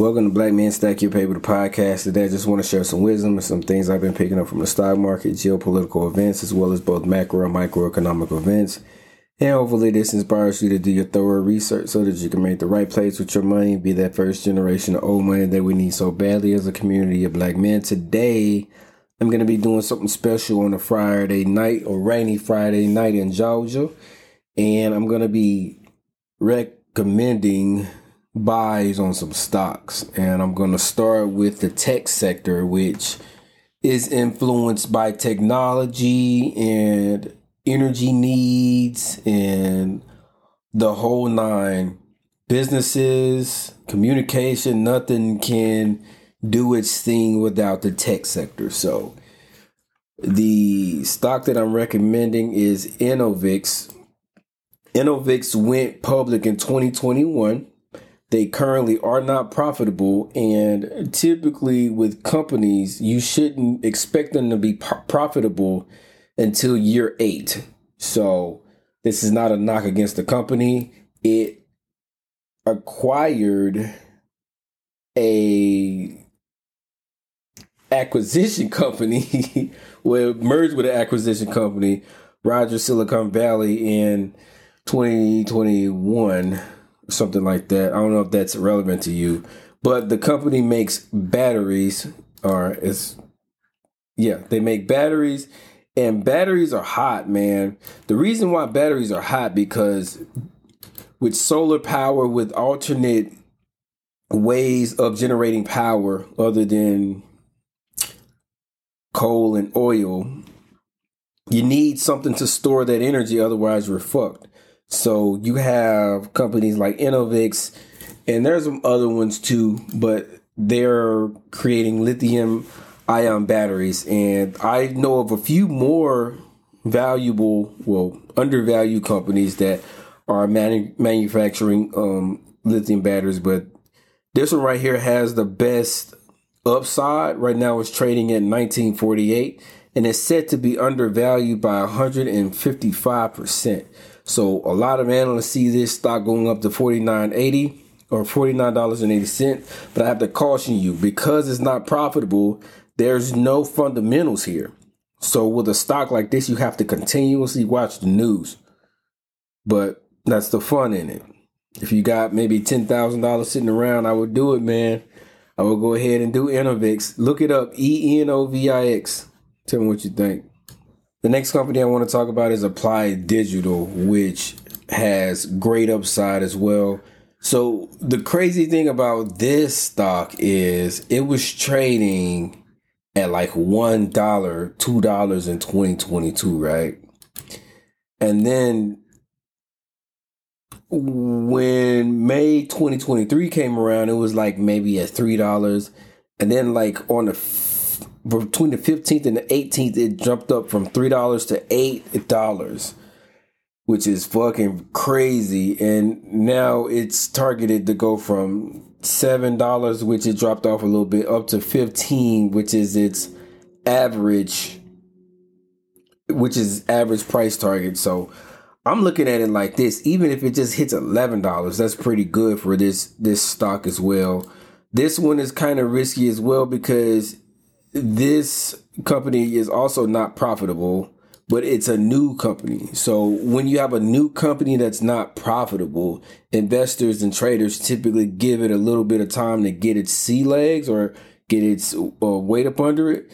Welcome to Black Men Stack Your Paper, the podcast. Today, I just want to share some wisdom and some things I've been picking up from the stock market, geopolitical events, as well as both macro and microeconomic events. And hopefully, this inspires you to do your thorough research so that you can make the right plays with your money, be that first generation of old money that we need so badly as a community of black men. Today, I'm going to be doing something special on a Friday night or rainy Friday night in Georgia. And I'm going to be recommending buys on some stocks. And I'm going to start with the tech sector, which is influenced by technology and energy needs and the whole nine. Businesses, communication, nothing can do its thing without the tech sector. So, the stock that I'm recommending is Enovix. Enovix went public in 2021 they currently are not profitable and typically with companies you shouldn't expect them to be profitable until year 8 so this is not a knock against the company. It acquired a acquisition company well merged with an acquisition company Rodgers Silicon Valley in 2021 something like that. I don't know if that's relevant to you, but the company makes batteries, or it's yeah, they make batteries, and batteries are hot, man. The reason why batteries are hot because with solar power, with alternate ways of generating power other than coal and oil, you need something to store that energy, otherwise, you're fucked. So you have companies like Enovix, and there's some other ones too, but they're creating lithium ion batteries. And I know of a few more valuable, well, undervalued companies that are manu- manufacturing um, lithium batteries, but this one right here has the best upside. Right now, it's trading at 1948 and it's said to be undervalued by 155%. So a lot of analysts see this stock going up to 49.80 or $49.80, but I have to caution you because it's not profitable, there's no fundamentals here. So with a stock like this, you have to continuously watch the news. But that's the fun in it. If you got maybe $10,000 sitting around, I would do it, man. I would go ahead and do Enovix. Look it up, E N O V I X. Tell me what you think. The next company I want to talk about is Applied Digital, which has great upside as well. So the crazy thing about this stock is it was trading at like one dollar, two dollars in 2022, right? And then when May 2023 came around, it was like maybe at three dollars. And then like on the between the 15th and the 18th, it jumped up from $3 to $8, which is fucking crazy. And now it's targeted to go from $7, which it dropped off a little bit, up to 15 which is its average, which is average price target. So I'm looking at it like this. Even if it just hits $11, that's pretty good for this, this stock as well. This one is kind of risky as well because this company is also not profitable, but it's a new company. So when you have a new company that's not profitable, investors and traders typically give it a little bit of time to get its sea legs or get its uh, weight up under it.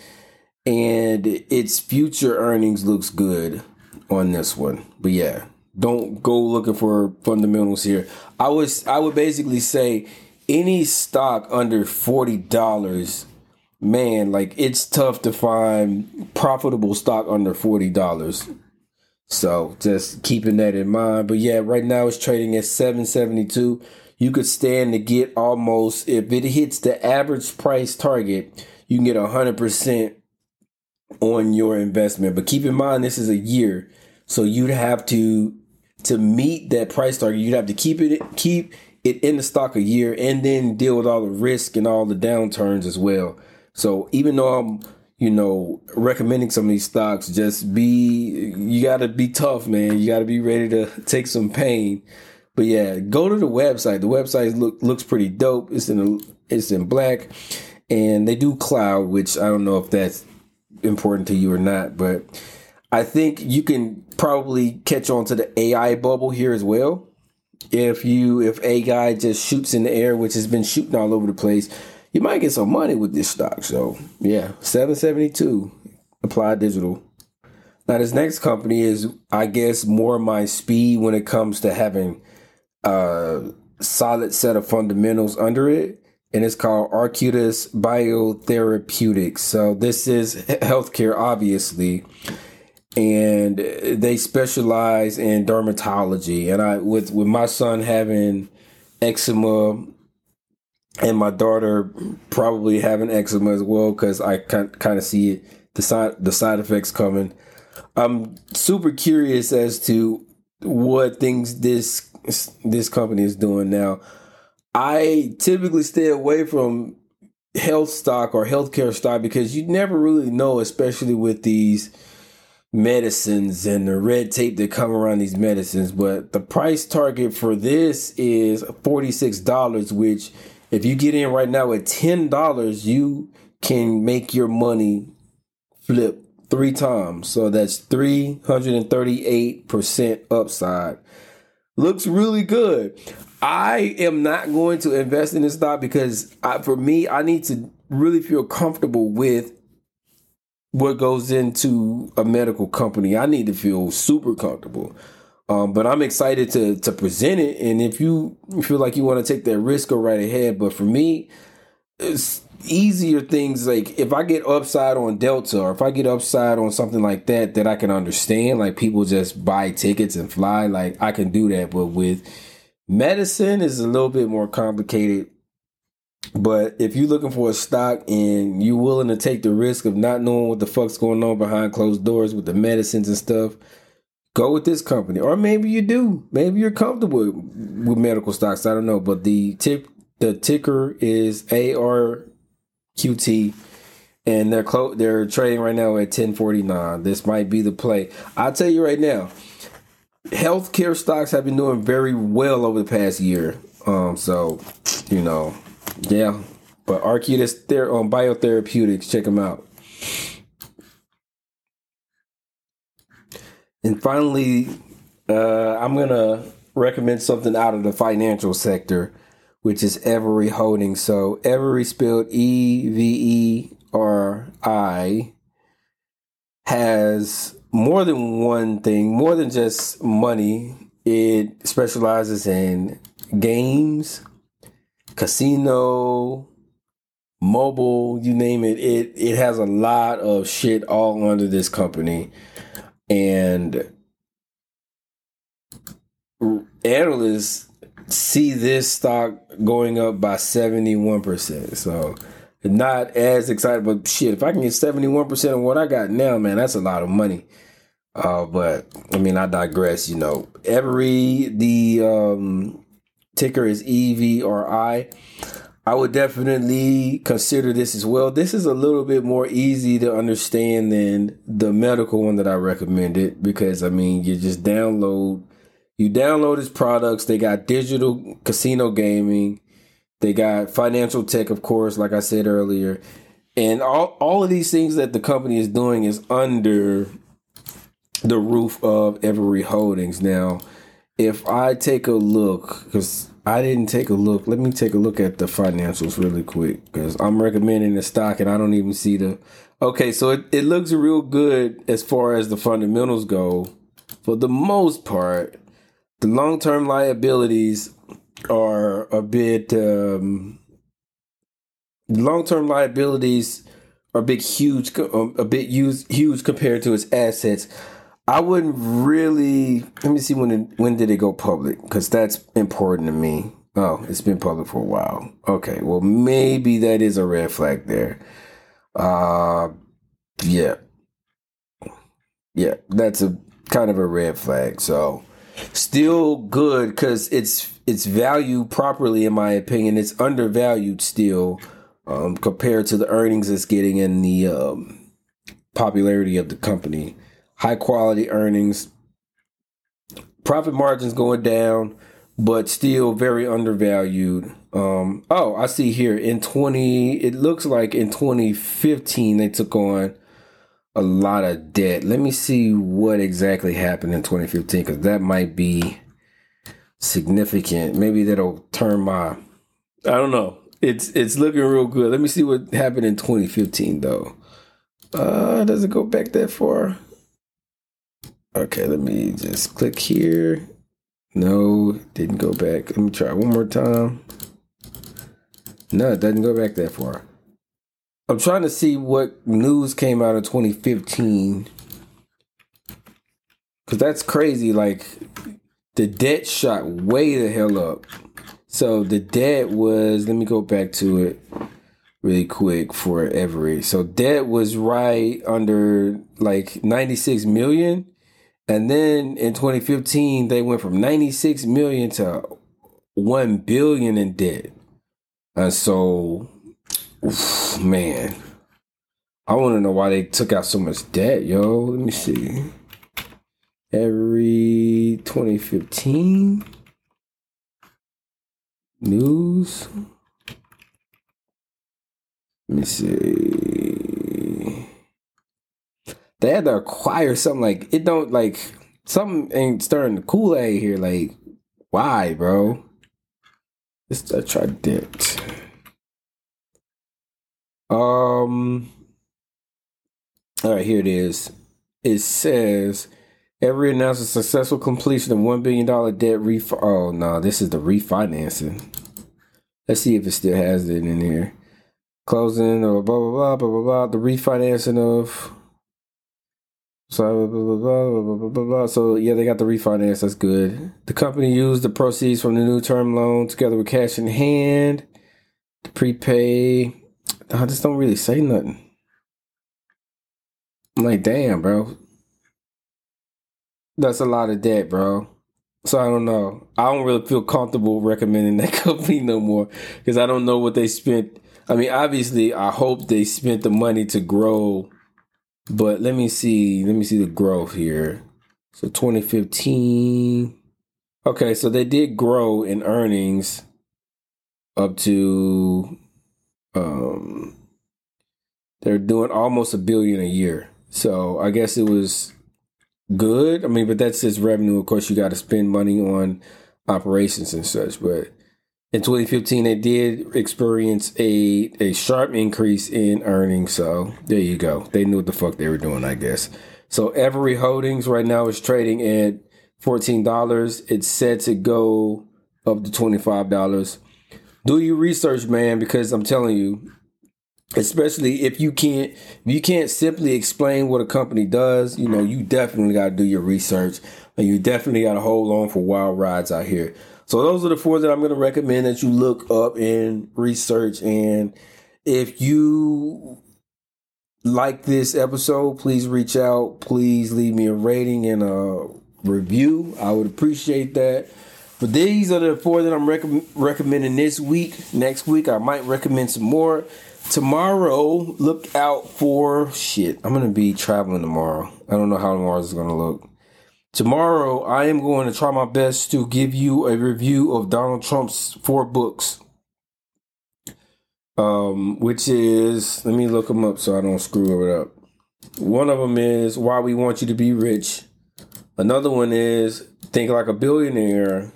And its future earnings looks good on this one. But yeah, don't go looking for fundamentals here. I was I would basically say any stock under forty dollars man, like it's tough to find profitable stock under forty dollars. So just keeping that in mind. But yeah, right now it's trading at seven seventy two. You could stand to get almost if it hits the average price target, you can get hundred percent on your investment. But keep in mind this is a year, so you'd have to to meet that price target. You'd have to keep it keep it in the stock a year and then deal with all the risk and all the downturns as well. So even though I'm, you know, recommending some of these stocks, just be you got to be tough, man. You got to be ready to take some pain. But yeah, go to the website. The website look looks pretty dope. It's in It's in black, and they do cloud, which I don't know if that's important to you or not, but I think you can probably catch on to the AI bubble here as well. If you if AI just shoots in the air, which has been shooting all over the place, you might get some money with this stock. So yeah, seven seventy two, Applied Digital. Now this next company is, I guess, more my speed when it comes to having a solid set of fundamentals under it, and it's called Arcutis Biotherapeutics. So this is healthcare, obviously, and they specialize in dermatology. And I, with with my son having eczema and my daughter probably having eczema as well because I kind of see it, the side the side effects coming. I'm super curious as to what things this this company is doing now. I typically stay away from health stock or healthcare stock because you never really know, especially with these medicines and the red tape that come around these medicines. But the price target for this is $46, which if you get in right now at $10, you can make your money flip three times. So that's 338% upside. Looks really good. I am not going to invest in this stock because I, for me, I need to really feel comfortable with what goes into a medical company. I need to feel super comfortable. Um, but I'm excited to to present it. And if you feel like you want to take that risk, go right ahead. But for me, it's easier things like if I get upside on Delta or if I get upside on something like that that I can understand, like people just buy tickets and fly, like I can do that. But with medicine is a little bit more complicated. But if you're looking for a stock and you're willing to take the risk of not knowing what the fuck's going on behind closed doors with the medicines and stuff, go with this company. Or maybe you do. Maybe you're comfortable with medical stocks. I don't know. But the tip the ticker is AR QT, and they're clo- they're trading right now at 1049. This might be the play. I'll tell you right now, healthcare stocks have been doing very well over the past year. Um, so you know, yeah. But Arcutis there on biotherapeutics, check them out. And finally, uh, I'm gonna recommend something out of the financial sector which is Everi Holdings. So Everi spelled E V E R I has more than one thing, more than just money. It specializes in games, casino, mobile, you name it. It it has a lot of shit all under this company. And analysts see this stock going up by 71%. So not as excited, but shit, if I can get 71% of what I got now, man, that's a lot of money. Uh, but I mean, I digress, you know. Everi the um ticker is EVRI. I would definitely consider this as well. This is a little bit more easy to understand than the medical one that I recommended because I mean, you just download you download his products. They got digital casino gaming. They got financial tech, of course, like I said earlier. And all, all of these things that the company is doing is under the roof of Everi Holdings. Now, if I take a look, because I didn't take a look, let me take a look at the financials really quick, because I'm recommending the stock and I don't even see the. Okay, so it, it looks real good as far as the fundamentals go. For the most part, the long term liabilities are a bit um, long term liabilities are big huge um, a bit huge huge compared to its assets. I wouldn't really let me see when it, when did it go public because that's important to me. Oh, it's been public for a while. Okay, well maybe that is a red flag there. Uh yeah. Yeah, that's a kind of a red flag. So still good because it's it's valued properly in my opinion. It's undervalued still um, compared to the earnings it's getting and the um, popularity of the company. High quality earnings, profit margins going down, but still very undervalued. Um, oh, I see here in 20, it looks like in 2015 they took on a lot of debt. Let me see what exactly happened in 2015 because that might be significant. Maybe that'll turn my. I don't know. It's it's looking real good. Let me see what happened in 2015 though. Uh, does it go back that far? Okay, let me just click here. No, didn't go back. Let me try one more time. No, it doesn't go back that far. I'm trying to see what news came out of 2015. Cause that's crazy. Like the debt shot way the hell up. So the debt was, let me go back to it really quick for Everi. So debt was right under like 96 million. And then in 2015, they went from 96 million to 1 billion in debt. And so, oof, man, I want to know why they took out so much debt, yo. Let me see. Everi 2015 news. Let me see. They had to acquire something like it. Don't like something ain't stirring the Kool Aid here. Like, why, bro? Let's uh, try debt. Um. All right, here it is. It says Everi announced a successful completion of one billion dollar debt ref. Oh no, this is the refinancing. Let's see if it still has it in here. Closing or blah blah blah blah blah blah. The refinancing of. So blah blah blah. So yeah, they got the refinance. That's good. The company used the proceeds from the new term loan together with cash in hand to prepay. I just don't really say nothing. I'm like, damn, bro. That's a lot of debt, bro. So I don't know. I don't really feel comfortable recommending that company no more because I don't know what they spent. I mean, obviously, I hope they spent the money to grow, but let me see. Let me see the growth here. So 2015. Okay, so they did grow in earnings up to um they're doing almost a billion a year. So I guess it was good. I mean, but that's just revenue. Of course, you got to spend money on operations and such. But in 2015, they did experience a a sharp increase in earnings. So there you go. They knew what the fuck they were doing, I guess. So Everi Holdings right now is trading at fourteen dollars. It's set to go up to twenty five dollars. Do your research, man, because I'm telling you, especially if you can't if you can't simply explain what a company does you know you definitely got to do your research and you definitely got to hold on for wild rides out here so those are the four that i'm going to recommend that you look up and research and if you like this episode please reach out please leave me a rating and a review i would appreciate that but these are the four that i'm rec- recommending this week next week i might recommend some more tomorrow, look out for shit. I'm gonna be traveling tomorrow. I don't know how tomorrow is gonna look. Tomorrow, I am going to try my best to give you a review of Donald Trump's four books. Um, which is let me look them up so I don't screw it up. One of them is Why We Want You to Be Rich. Another one is Think Like a Billionaire.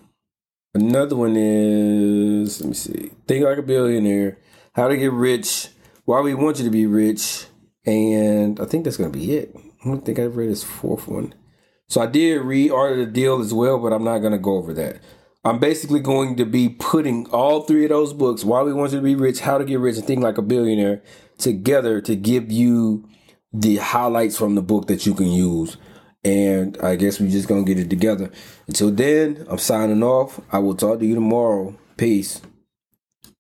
Another one is let me see. Think Like a Billionaire how to Get Rich, Why We Want You to Be Rich, and I think that's going to be it. I don't think I've read his fourth one. So I did read Art of the Deal as well, but I'm not going to go over that. I'm basically going to be putting all three of those books, Why We Want You to Be Rich, How to Get Rich, and Think Like a Billionaire, together to give you the highlights from the book that you can use. And I guess we're just going to get it together. Until then, I'm signing off. I will talk to you tomorrow. Peace.